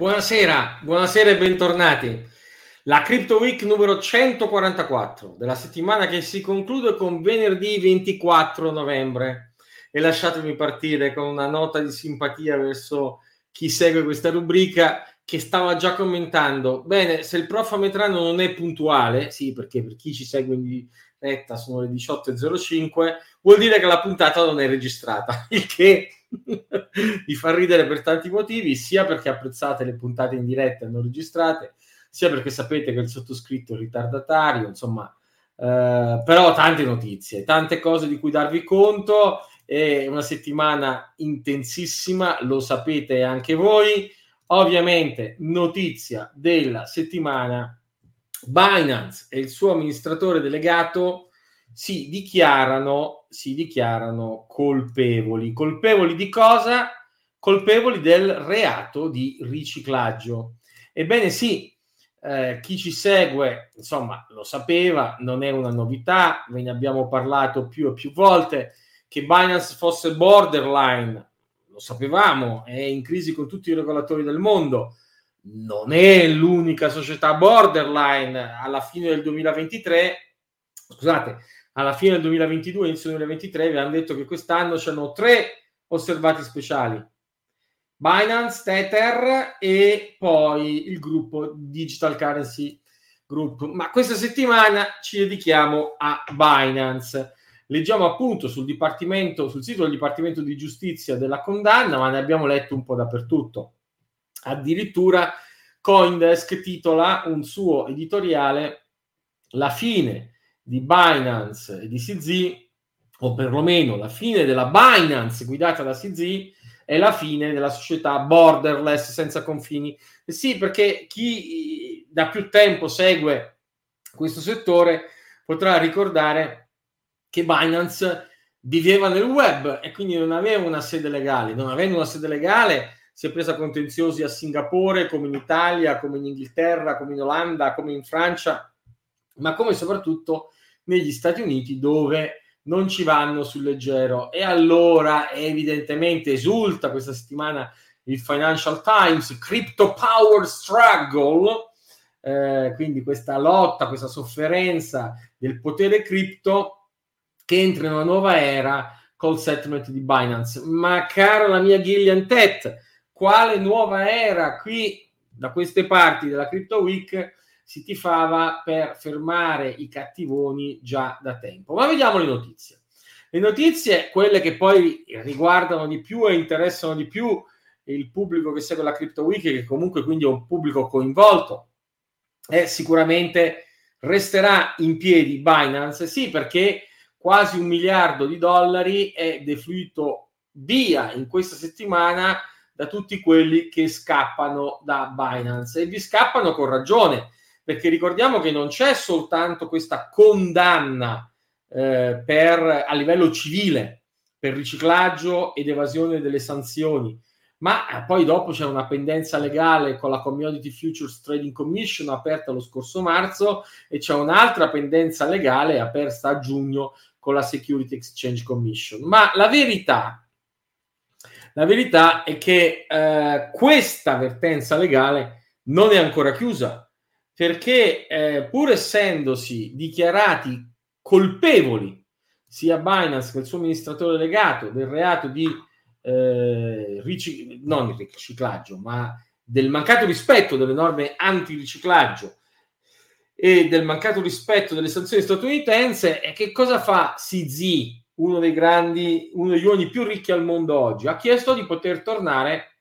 Buonasera, buonasera e bentornati. La Crypto Week numero 144 della settimana che si conclude con venerdì 24 novembre. E lasciatemi partire con una nota di simpatia verso chi segue questa rubrica che stava già commentando. Bene, se il prof Ametrano non è puntuale, sì, perché per chi ci segue in diretta sono le 18.05, vuol dire che la puntata non è registrata, il che mi fa ridere per tanti motivi, sia perché apprezzate le puntate in diretta e non registrate, sia perché sapete che il sottoscritto è ritardatario, insomma, eh, però tante notizie, tante cose di cui darvi conto, è una settimana intensissima, lo sapete anche voi. Ovviamente, notizia della settimana, Binance e il suo amministratore delegato si dichiarano, si dichiarano colpevoli. Colpevoli di cosa? Colpevoli del reato di riciclaggio. Ebbene sì, eh, chi ci segue, insomma, lo sapeva, non è una novità, ve ne abbiamo parlato più e più volte, che Binance fosse borderline lo sapevamo, è in crisi con tutti i regolatori del mondo, non è l'unica società borderline alla fine del 2023, scusate, alla fine del 2022, inizio del 2023, vi hanno detto che quest'anno c'erano tre osservati speciali. Binance, Tether e poi il gruppo Digital Currency Group. Ma questa settimana ci dedichiamo a Binance leggiamo appunto sul, sul sito del Dipartimento di Giustizia della condanna, ma ne abbiamo letto un po' dappertutto. Addirittura Coindesk titola un suo editoriale La fine di Binance e di CZ, o perlomeno la fine della Binance guidata da CZ, è la fine della società borderless senza confini. Sì, perché chi da più tempo segue questo settore potrà ricordare che Binance viveva nel web e quindi non aveva una sede legale. Non avendo una sede legale, si è presa contenziosi a Singapore, come in Italia, come in Inghilterra, come in Olanda, come in Francia, ma come soprattutto negli Stati Uniti, dove non ci vanno sul leggero. E allora, evidentemente, esulta questa settimana il Financial Times, Crypto Power Struggle, eh, quindi questa lotta, questa sofferenza del potere cripto che entra in una nuova era col settlement di Binance. Ma caro la mia Gillian Tet, quale nuova era qui da queste parti della Crypto Week si tifava per fermare i cattivoni già da tempo. Ma vediamo le notizie. Le notizie, quelle che poi riguardano di più e interessano di più il pubblico che segue la Crypto Week, che comunque quindi è un pubblico coinvolto, è sicuramente resterà in piedi Binance, sì, perché quasi un miliardo di dollari è defluito via in questa settimana da tutti quelli che scappano da Binance e vi scappano con ragione perché ricordiamo che non c'è soltanto questa condanna eh, per, a livello civile per riciclaggio ed evasione delle sanzioni, ma eh, poi dopo c'è una pendenza legale con la Commodity Futures Trading Commission aperta lo scorso marzo e c'è un'altra pendenza legale aperta a giugno con la Security Exchange Commission. Ma la verità, la verità è che eh, questa vertenza legale non è ancora chiusa, perché eh, pur essendosi dichiarati colpevoli sia Binance che il suo amministratore delegato del reato di eh, ric- non riciclaggio, ma del mancato rispetto delle norme antiriciclaggio e del mancato rispetto delle sanzioni statunitense, e che cosa fa CZ, uno dei grandi, uno degli uomini più ricchi al mondo oggi? Ha chiesto di poter tornare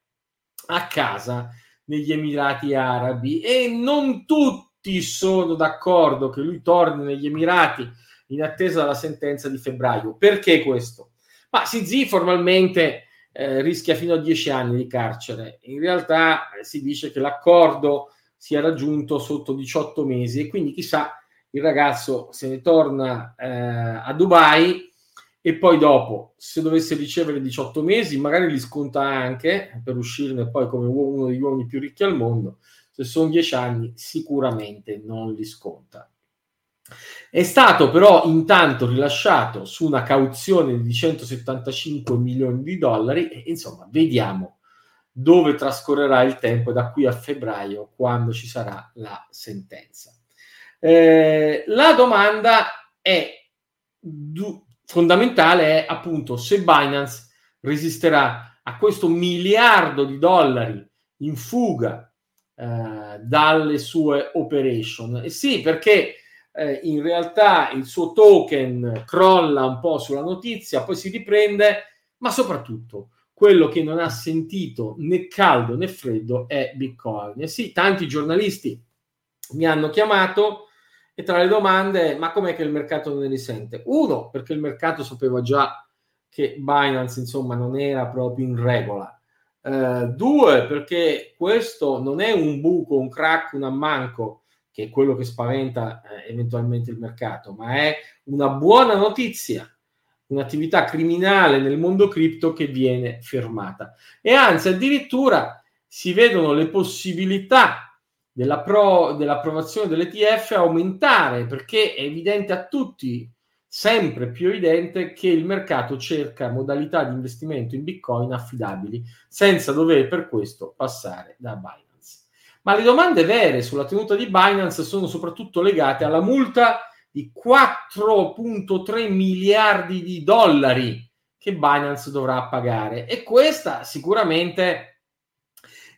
a casa negli Emirati Arabi e non tutti sono d'accordo che lui torni negli Emirati in attesa della sentenza di febbraio. Perché questo? Ma CZ formalmente eh, rischia fino a 10 anni di carcere. In realtà eh, si dice che l'accordo sia raggiunto sotto 18 mesi e quindi chissà il ragazzo se ne torna eh, a Dubai e poi dopo se dovesse ricevere 18 mesi magari li sconta anche per uscirne poi come uno degli uomini più ricchi al mondo se sono 10 anni sicuramente non li sconta è stato però intanto rilasciato su una cauzione di 175 milioni di dollari e insomma vediamo dove trascorrerà il tempo da qui a febbraio, quando ci sarà la sentenza. Eh, la domanda è du- fondamentale è appunto se Binance resisterà a questo miliardo di dollari in fuga eh, dalle sue operation. E sì, perché eh, in realtà il suo token crolla un po' sulla notizia, poi si riprende, ma soprattutto quello che non ha sentito né caldo né freddo è Bitcoin. E sì, tanti giornalisti mi hanno chiamato e tra le domande, ma com'è che il mercato non ne risente? Uno, perché il mercato sapeva già che Binance, insomma, non era proprio in regola. Uh, due, perché questo non è un buco, un crack, un ammanco, che è quello che spaventa eh, eventualmente il mercato, ma è una buona notizia un'attività criminale nel mondo cripto che viene fermata. E anzi, addirittura si vedono le possibilità della pro, dell'approvazione dell'ETF aumentare perché è evidente a tutti, sempre più evidente, che il mercato cerca modalità di investimento in Bitcoin affidabili senza dover per questo passare da Binance. Ma le domande vere sulla tenuta di Binance sono soprattutto legate alla multa di 4.3 miliardi di dollari che Binance dovrà pagare e questa sicuramente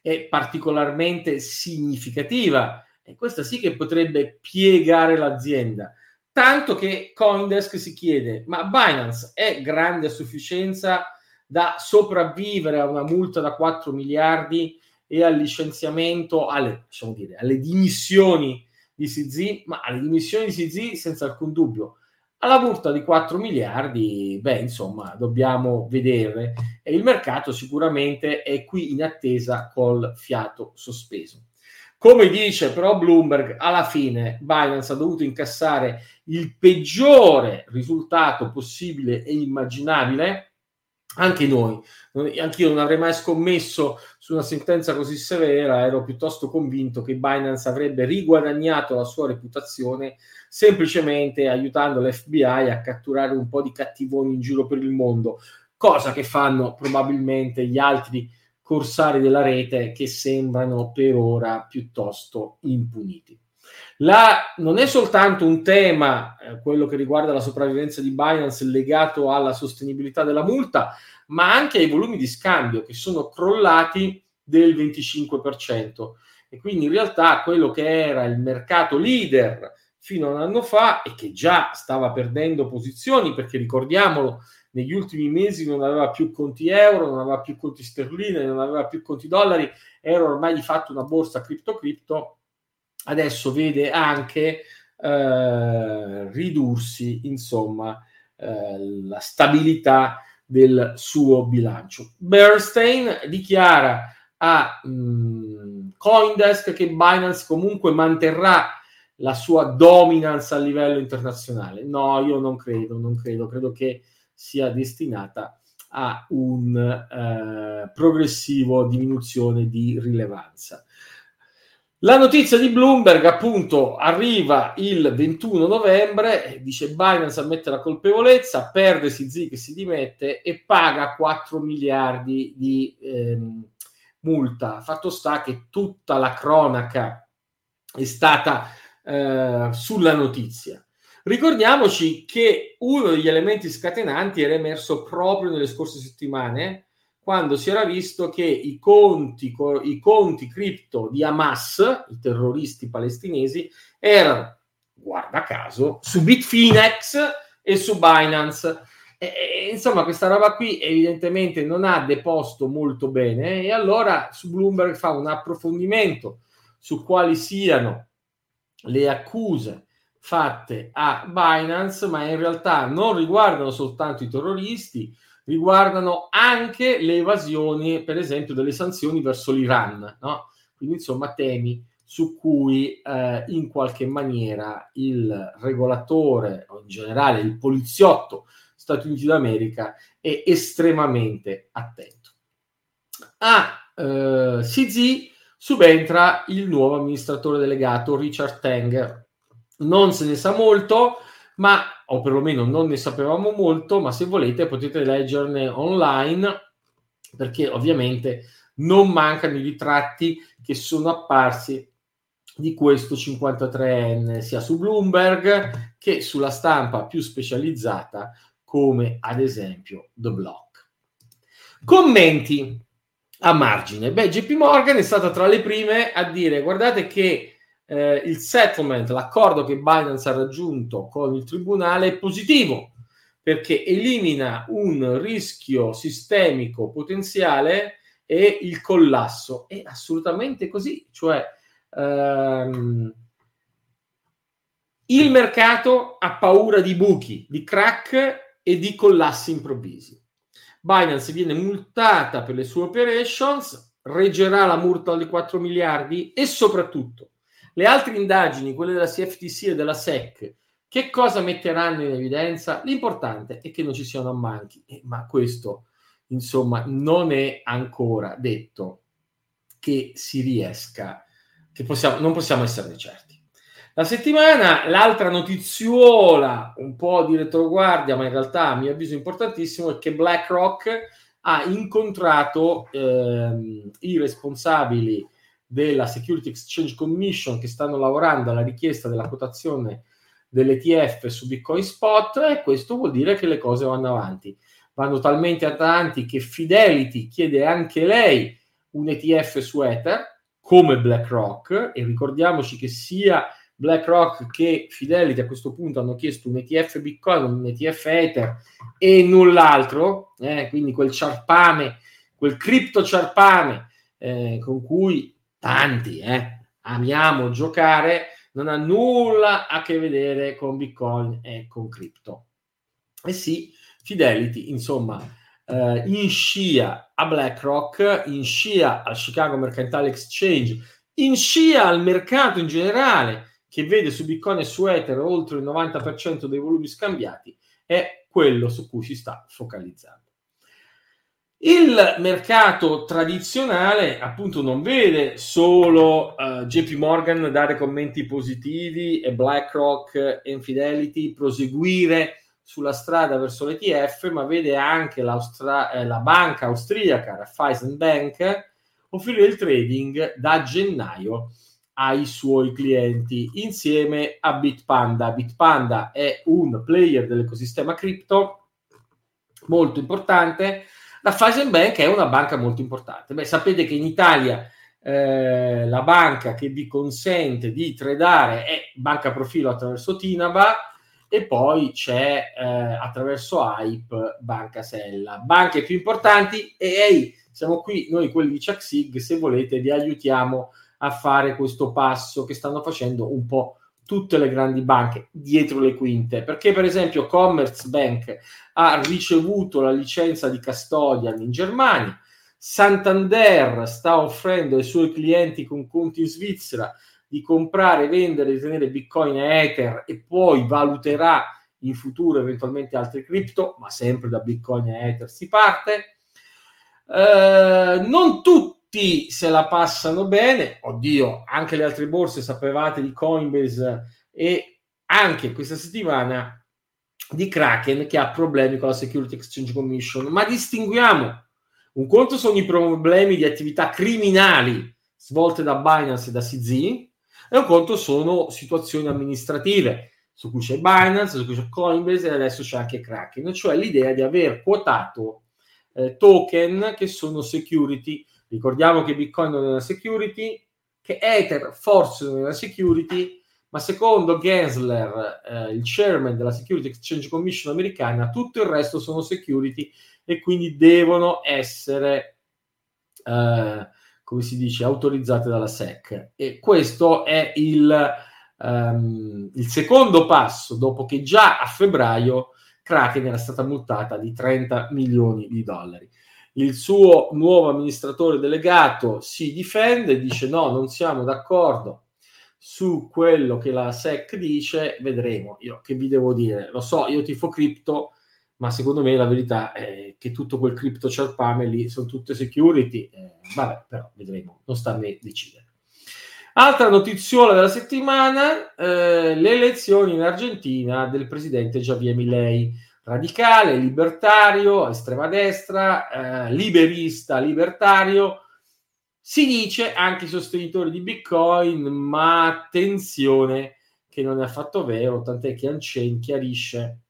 è particolarmente significativa e questa sì che potrebbe piegare l'azienda tanto che Coindesk si chiede ma Binance è grande a sufficienza da sopravvivere a una multa da 4 miliardi e al licenziamento alle, diciamo dire, alle dimissioni di CZ, ma alle dimissioni di CZ senza alcun dubbio. Alla multa di 4 miliardi, beh, insomma, dobbiamo vedere. E il mercato sicuramente è qui in attesa col fiato sospeso. Come dice però Bloomberg, alla fine Binance ha dovuto incassare il peggiore risultato possibile e immaginabile anche noi, anch'io non avrei mai scommesso su una sentenza così severa, ero piuttosto convinto che Binance avrebbe riguadagnato la sua reputazione semplicemente aiutando l'FBI a catturare un po' di cattivoni in giro per il mondo, cosa che fanno probabilmente gli altri corsari della rete che sembrano per ora piuttosto impuniti. La, non è soltanto un tema, eh, quello che riguarda la sopravvivenza di Binance legato alla sostenibilità della multa, ma anche ai volumi di scambio che sono crollati del 25%. E quindi in realtà quello che era il mercato leader fino a un anno fa e che già stava perdendo posizioni, perché ricordiamolo, negli ultimi mesi non aveva più conti euro, non aveva più conti sterline, non aveva più conti dollari, era ormai di fatto una borsa cripto-cripto adesso vede anche eh, ridursi insomma eh, la stabilità del suo bilancio. Bernstein dichiara a mh, mm, Coindesk che Binance comunque manterrà la sua dominance a livello internazionale. No, io non credo, non credo, credo che sia destinata a un eh, progressivo diminuzione di rilevanza. La notizia di Bloomberg appunto arriva il 21 novembre, dice Binance ammette la colpevolezza, perde CZ che si dimette e paga 4 miliardi di ehm, multa. Fatto sta che tutta la cronaca è stata eh, sulla notizia. Ricordiamoci che uno degli elementi scatenanti era emerso proprio nelle scorse settimane quando si era visto che i conti, i conti cripto di Hamas, i terroristi palestinesi, erano, guarda caso, su Bitfinex e su Binance. E, insomma, questa roba qui evidentemente non ha deposto molto bene e allora su Bloomberg fa un approfondimento su quali siano le accuse fatte a Binance, ma in realtà non riguardano soltanto i terroristi, riguardano anche le evasioni, per esempio, delle sanzioni verso l'Iran. No? Quindi, insomma, temi su cui eh, in qualche maniera il regolatore o in generale il poliziotto Stati Uniti d'America è estremamente attento. A eh, CZ subentra il nuovo amministratore delegato Richard Tanger. Non se ne sa molto, ma o perlomeno non ne sapevamo molto, ma se volete potete leggerne online perché ovviamente non mancano i ritratti che sono apparsi di questo 53enne sia su Bloomberg che sulla stampa più specializzata come ad esempio The Block. Commenti a margine. Beh, JP Morgan è stata tra le prime a dire guardate che eh, il settlement, l'accordo che Binance ha raggiunto con il tribunale è positivo perché elimina un rischio sistemico potenziale e il collasso. È assolutamente così, cioè ehm, il mercato ha paura di buchi, di crack e di collassi improvvisi. Binance viene multata per le sue operations, reggerà la multa di 4 miliardi e soprattutto le altre indagini, quelle della CFTC e della SEC, che cosa metteranno in evidenza? L'importante è che non ci siano ammanchi, eh, ma questo insomma non è ancora detto che si riesca, che possiamo, non possiamo esserne certi. La settimana, l'altra notiziola, un po' di retroguardia, ma in realtà a mio avviso importantissimo, è che BlackRock ha incontrato ehm, i responsabili della Security Exchange Commission che stanno lavorando alla richiesta della quotazione dell'ETF su Bitcoin Spot e questo vuol dire che le cose vanno avanti. Vanno talmente avanti che Fidelity chiede anche lei un ETF su Ether come BlackRock e ricordiamoci che sia BlackRock che Fidelity a questo punto hanno chiesto un ETF Bitcoin, un ETF Ether e null'altro, eh, quindi quel ciarpame, quel cripto ciarpame eh, con cui tanti eh, amiamo giocare, non ha nulla a che vedere con Bitcoin e con cripto. E sì, Fidelity, insomma, eh, in scia a BlackRock, in scia al Chicago Mercantile Exchange, in scia al mercato in generale, che vede su Bitcoin e su Ether oltre il 90% dei volumi scambiati, è quello su cui si sta focalizzando. Il mercato tradizionale appunto non vede solo uh, JP Morgan dare commenti positivi e BlackRock e Infidelity proseguire sulla strada verso l'ETF, ma vede anche eh, la banca austriaca Raiffeisen Bank offrire il trading da gennaio ai suoi clienti insieme a Bitpanda. Bitpanda è un player dell'ecosistema cripto molto importante. La Bank è una banca molto importante. Beh, sapete che in Italia eh, la banca che vi consente di tradare è Banca Profilo attraverso Tinaba e poi c'è eh, attraverso Hype Banca Sella. Banche più importanti e ehi, siamo qui noi quelli di Chaxig, se volete vi aiutiamo a fare questo passo che stanno facendo un po' tutte le grandi banche dietro le quinte, perché per esempio Commerzbank ha ricevuto la licenza di custodian in Germania, Santander sta offrendo ai suoi clienti con conti in Svizzera di comprare, vendere, tenere Bitcoin e Ether e poi valuterà in futuro eventualmente altre cripto, ma sempre da Bitcoin e Ether si parte. Eh, non tutti tutti se la passano bene. Oddio, anche le altre borse sapevate di Coinbase e anche questa settimana di Kraken che ha problemi con la Security Exchange Commission. Ma distinguiamo un conto sono i problemi di attività criminali svolte da Binance e da CZ e un conto sono situazioni amministrative su cui c'è Binance, su cui c'è Coinbase e adesso c'è anche Kraken, cioè l'idea di aver quotato eh, token che sono security Ricordiamo che Bitcoin non è una security, che Ether forse non è una security, ma secondo Gensler, eh, il chairman della Security Exchange Commission americana, tutto il resto sono security e quindi devono essere, eh, come si dice, autorizzate dalla SEC. E questo è il, um, il secondo passo dopo che già a febbraio Kraken era stata multata di 30 milioni di dollari il suo nuovo amministratore delegato si difende, dice no, non siamo d'accordo su quello che la SEC dice, vedremo. Io che vi devo dire? Lo so, io tifo cripto, ma secondo me la verità è che tutto quel cripto ciarpame lì sono tutte security. Eh, vabbè, però vedremo, non sta a me decidere. Altra notiziola della settimana, eh, le elezioni in Argentina del presidente Javier Milei radicale, libertario, estrema destra, eh, liberista, libertario, Si dice anche i sostenitori di Bitcoin, ma attenzione che non è affatto vero, tant'è che Anchen chiarisce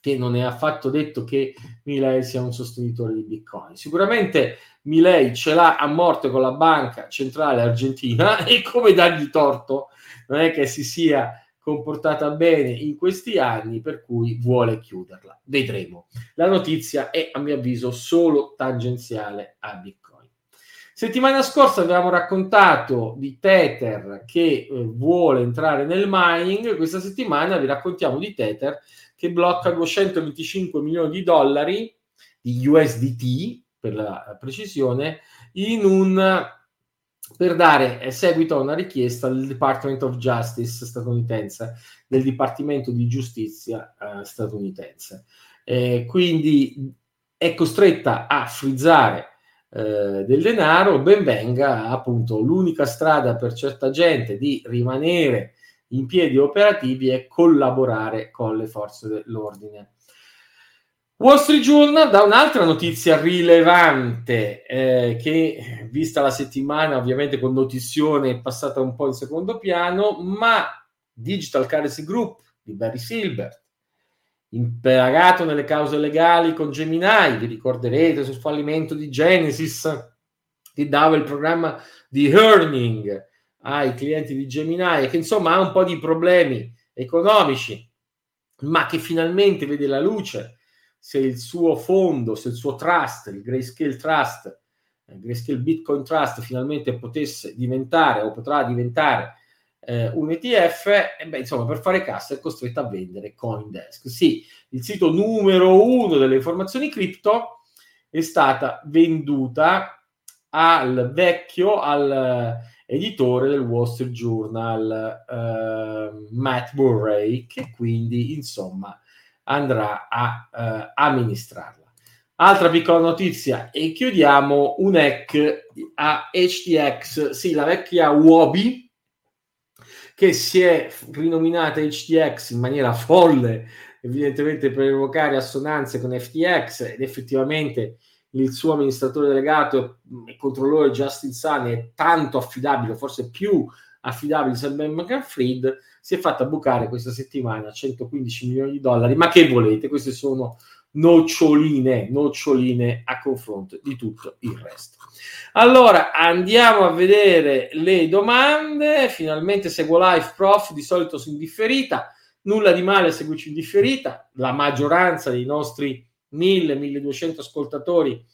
che non è affatto detto che Milei sia un sostenitore di Bitcoin. Sicuramente Milei ce l'ha a morte con la banca centrale argentina e come dargli torto non è che si sia comportata bene in questi anni, per cui vuole chiuderla. Vedremo. La notizia è, a mio avviso, solo tangenziale a Bitcoin. Settimana scorsa avevamo raccontato di Tether che eh, vuole entrare nel mining, questa settimana vi raccontiamo di Tether che blocca 225 milioni di dollari di USDT per la precisione in un per dare seguito a una richiesta del Department of Justice statunitense, del Dipartimento di Giustizia eh, statunitense. Eh, quindi è costretta a frizzare eh, del denaro, ben venga appunto l'unica strada per certa gente di rimanere in piedi operativi è collaborare con le forze dell'ordine. Wall Street Journal dà un'altra notizia rilevante eh, che, vista la settimana, ovviamente con notizione è passata un po' in secondo piano, ma Digital Currency Group di Barry Silbert impagato nelle cause legali con Gemini, vi ricorderete sul fallimento di Genesis, che dava il programma di earning ai clienti di Gemini e che insomma ha un po' di problemi economici, ma che finalmente vede la luce se il suo fondo, se il suo trust, il Grayscale Trust, il Grayscale Bitcoin Trust finalmente potesse diventare o potrà diventare eh, un ETF, e beh, insomma, per fare cassa è costretto a vendere Coindesk. Sì, il sito numero uno delle informazioni cripto è stata venduta al vecchio, al eh, editore del Wall Street Journal, eh, Matt Murray, che quindi, insomma, andrà a eh, amministrarla. Altra piccola notizia e chiudiamo un hack a HTX, sì, la vecchia Wabi, che si è rinominata HTX in maniera folle, evidentemente per evocare assonanze con FTX ed effettivamente il suo amministratore delegato e controllore Justin Sun è tanto affidabile, forse più affidabile di Sam McFreed, si è fatta bucare questa settimana 115 milioni di dollari. Ma che volete? Queste sono noccioline, noccioline a confronto di tutto il resto. Allora andiamo a vedere le domande. Finalmente seguo live prof, di solito su indifferita. Nulla di male seguirci in differita. La maggioranza dei nostri 1000-1200 ascoltatori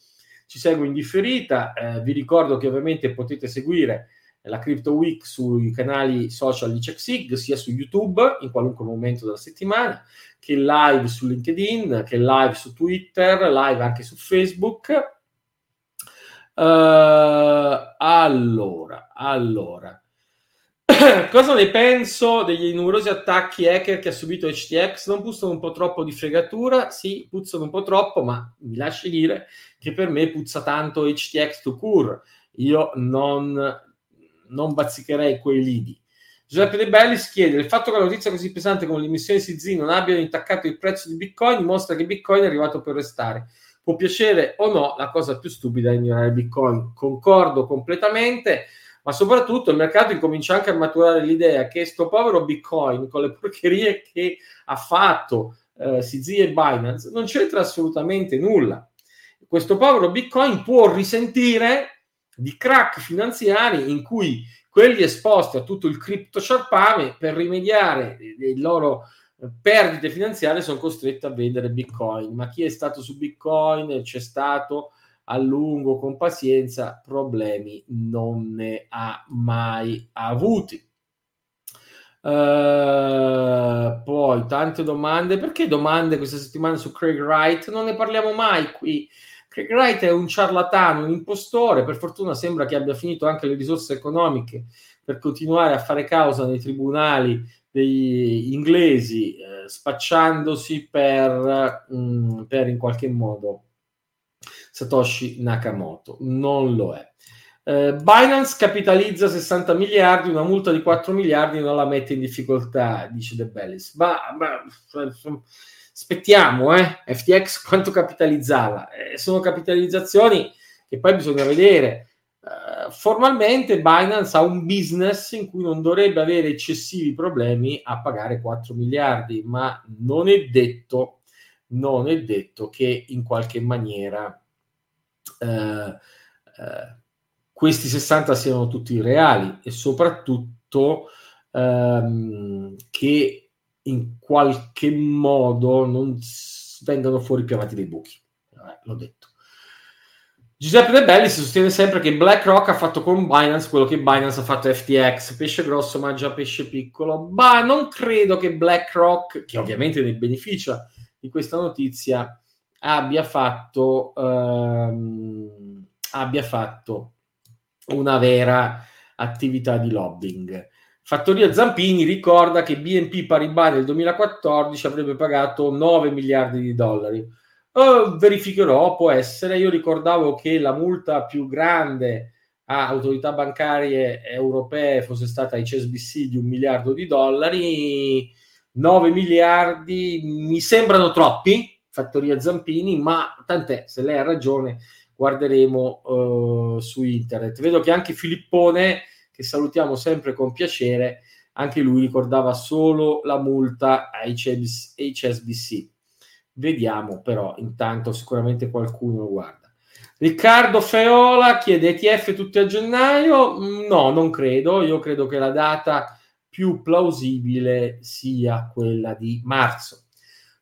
ci segue in differita. Eh, vi ricordo che ovviamente potete seguire la Crypto Week sui canali social di CheckSig, sia su YouTube in qualunque momento della settimana, che live su LinkedIn, che live su Twitter, live anche su Facebook. Uh, allora, allora. Cosa ne penso degli numerosi attacchi hacker che ha subito HTX? Non puzzano un po' troppo di fregatura? Sì, puzzano un po' troppo, ma mi lasci dire che per me puzza tanto HTX to cure. Io non, non bazzicherei quei lidi. Giuseppe De Bellis chiede: il fatto che la notizia così pesante come le emissioni CZ non abbiano intaccato il prezzo di Bitcoin dimostra che Bitcoin è arrivato per restare. Può piacere o no, la cosa più stupida è ignorare Bitcoin. Concordo completamente, ma soprattutto il mercato incomincia anche a maturare l'idea che sto povero Bitcoin, con le porcherie che ha fatto eh, CZ e Binance, non c'entra assolutamente nulla. Questo povero Bitcoin può risentire di crack finanziari in cui quelli esposti a tutto il cripto sciarpame per rimediare le loro eh, perdite finanziarie sono costretti a vendere bitcoin. Ma chi è stato su bitcoin? C'è stato a lungo con pazienza problemi non ne ha mai avuti. Uh, poi tante domande. Perché domande questa settimana su Craig Wright? Non ne parliamo mai qui Craig Wright è un ciarlatano, un impostore, per fortuna sembra che abbia finito anche le risorse economiche per continuare a fare causa nei tribunali degli inglesi, eh, spacciandosi per, mh, mm, per in qualche modo Satoshi Nakamoto. Non lo è. Eh, Binance capitalizza 60 miliardi, una multa di 4 miliardi non la mette in difficoltà, dice De Bellis. Ma, ma aspettiamo, eh? FTX quanto capitalizzava? Eh, sono capitalizzazioni che poi bisogna vedere. Uh, formalmente Binance ha un business in cui non dovrebbe avere eccessivi problemi a pagare 4 miliardi, ma non è detto, non è detto che in qualche maniera eh, eh, questi 60 siano tutti reali e soprattutto ehm, che in qualche modo non vengano fuori più avanti dei buchi. Eh, l'ho detto. Giuseppe De Belli si sostiene sempre che BlackRock ha fatto con Binance quello che Binance ha fatto FTX, pesce grosso mangia pesce piccolo, ma non credo che BlackRock, che ovviamente ne beneficia di questa notizia, abbia fatto, ehm, abbia fatto una vera attività di lobbying. Fattoria Zampini ricorda che BNP Paribas nel 2014 avrebbe pagato 9 miliardi di dollari Uh, verificherò, può essere. Io ricordavo che la multa più grande a autorità bancarie europee fosse stata HSBC di un miliardo di dollari. 9 miliardi mi sembrano troppi, fattoria Zampini, ma tant'è, se lei ha ragione, guarderemo uh, su internet. Vedo che anche Filippone, che salutiamo sempre con piacere, anche lui ricordava solo la multa a HSBC. Vediamo però, intanto sicuramente qualcuno lo guarda. Riccardo Feola chiede ETF tutti a gennaio? Mm, no, non credo. Io credo che la data più plausibile sia quella di marzo.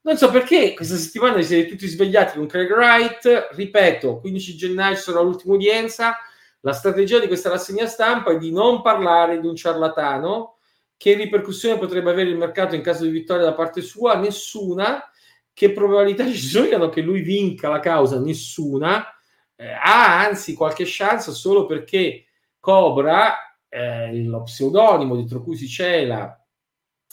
Non so perché questa settimana vi siete tutti svegliati con Craig Wright. Ripeto, 15 gennaio sarà l'ultima udienza. La strategia di questa rassegna stampa è di non parlare di un ciarlatano. Che ripercussione potrebbe avere il mercato in caso di vittoria da parte sua? Nessuna che probabilità ci siano che lui vinca la causa? Nessuna. Eh, ha anzi qualche chance solo perché Cobra, eh, lo pseudonimo dietro cui si cela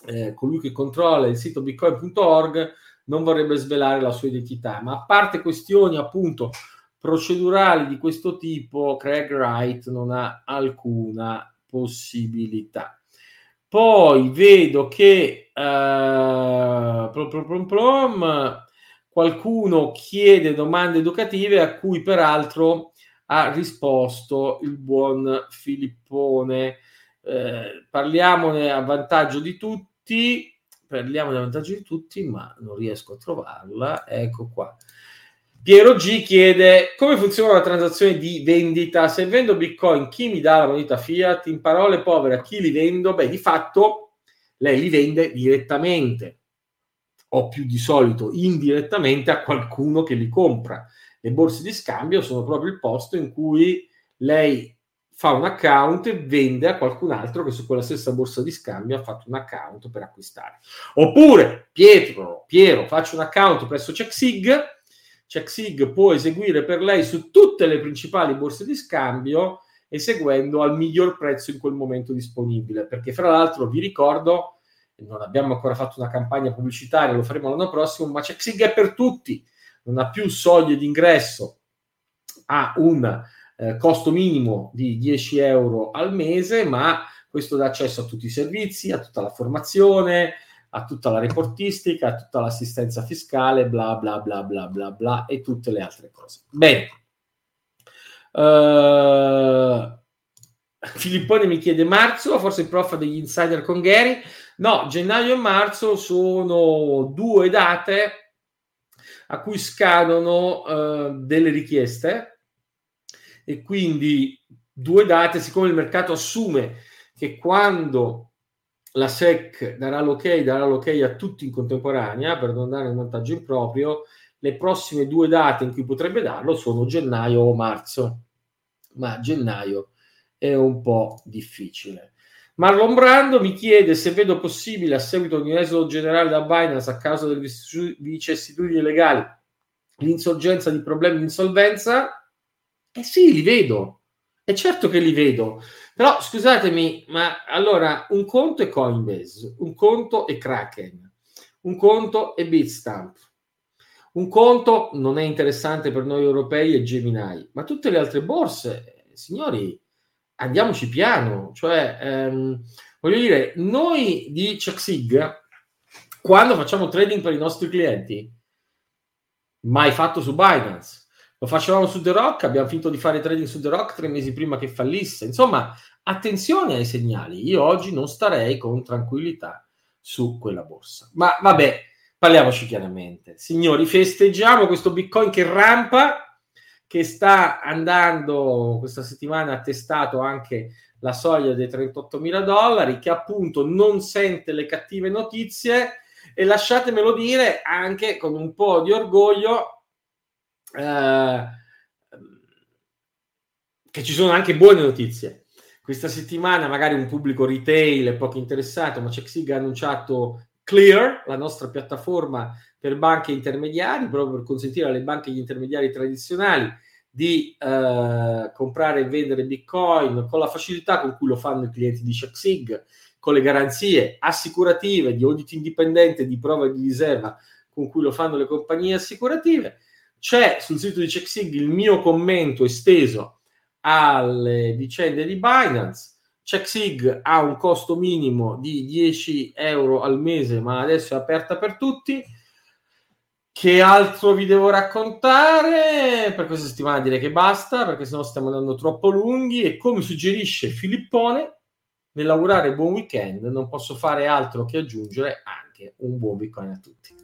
eh, colui che controlla il sito bitcoin.org, non vorrebbe svelare la sua identità. Ma a parte questioni appunto procedurali di questo tipo, Craig Wright non ha alcuna possibilità. Poi vedo che uh, plom, plom, plom, qualcuno chiede domande educative a cui peraltro ha risposto il buon Filippone. Eh, parliamone a vantaggio di tutti, parliamone a vantaggio di tutti, ma non riesco a trovarla. Ecco qua. Piero G chiede come funziona la transazione di vendita. Se vendo Bitcoin, chi mi dà la moneta fiat? In parole povere, a chi li vendo? Beh, di fatto lei li vende direttamente o più di solito indirettamente a qualcuno che li compra. Le borse di scambio sono proprio il posto in cui lei fa un account e vende a qualcun altro che su quella stessa borsa di scambio ha fatto un account per acquistare. Oppure Pietro, Piero, faccio un account presso CheckSig CheckSig può eseguire per lei su tutte le principali borse di scambio eseguendo al miglior prezzo in quel momento disponibile. Perché, fra l'altro, vi ricordo, non abbiamo ancora fatto una campagna pubblicitaria, lo faremo l'anno prossimo, ma CheckSig è per tutti, non ha più soglie di ingresso, ha un eh, costo minimo di 10 euro al mese, ma questo dà accesso a tutti i servizi, a tutta la formazione, a tutta la reportistica, a tutta l'assistenza fiscale, bla bla bla bla bla bla e tutte le altre cose. Bene. Uh, Filippone mi chiede marzo, forse il prof degli insider con Gary. No, gennaio e marzo sono due date a cui scadono uh, delle richieste e quindi due date, siccome il mercato assume che quando la SEC darà l'ok, darà l'ok a tutti in contemporanea per non dare un vantaggio improprio. Le prossime due date in cui potrebbe darlo sono gennaio o marzo, ma gennaio è un po' difficile. Marlon Brando mi chiede se vedo possibile, a seguito di un esodo generale da Binance a causa delle vicissitudini legali, l'insorgenza di problemi di insolvenza. Eh sì, li vedo. È certo che li vedo. Però scusatemi, ma allora un conto è Coinbase, un conto è Kraken, un conto è Bitstamp, un conto non è interessante per noi europei è Gemini, ma tutte le altre borse, signori, andiamoci piano. Cioè, ehm, voglio dire, noi di CheckSig, quando facciamo trading per i nostri clienti, mai fatto su Binance, Lo facevamo su The Rock, abbiamo finito di fare trading su The Rock tre mesi prima che fallisse. Insomma, attenzione ai segnali. Io oggi non starei con tranquillità su quella borsa. Ma vabbè, parliamoci chiaramente. Signori, festeggiamo questo Bitcoin che rampa, che sta andando questa settimana ha testato anche la soglia dei 38 mila dollari, che appunto non sente le cattive notizie e lasciatemelo dire anche con un po' di orgoglio che ci sono anche buone notizie. Questa settimana magari un pubblico retail è poco interessato, ma CheckSig ha annunciato Clear, la nostra piattaforma per banche intermediari, proprio per consentire alle banche e agli intermediari tradizionali di eh, comprare e vendere Bitcoin con la facilità con cui lo fanno i clienti di CheckSig, con le garanzie assicurative di audit indipendente di prova e di riserva con cui lo fanno le compagnie assicurative. C'è sul sito di CheckSig il mio commento esteso alle vicende di Binance. CheckSig ha un costo minimo di 10 euro al mese, ma adesso è aperta per tutti che altro vi devo raccontare? Per questa settimana direi che basta, perché sennò stiamo andando troppo lunghi e come suggerisce Filippone, nell'augurare buon weekend non posso fare altro che aggiungere anche un buon Bitcoin a tutti.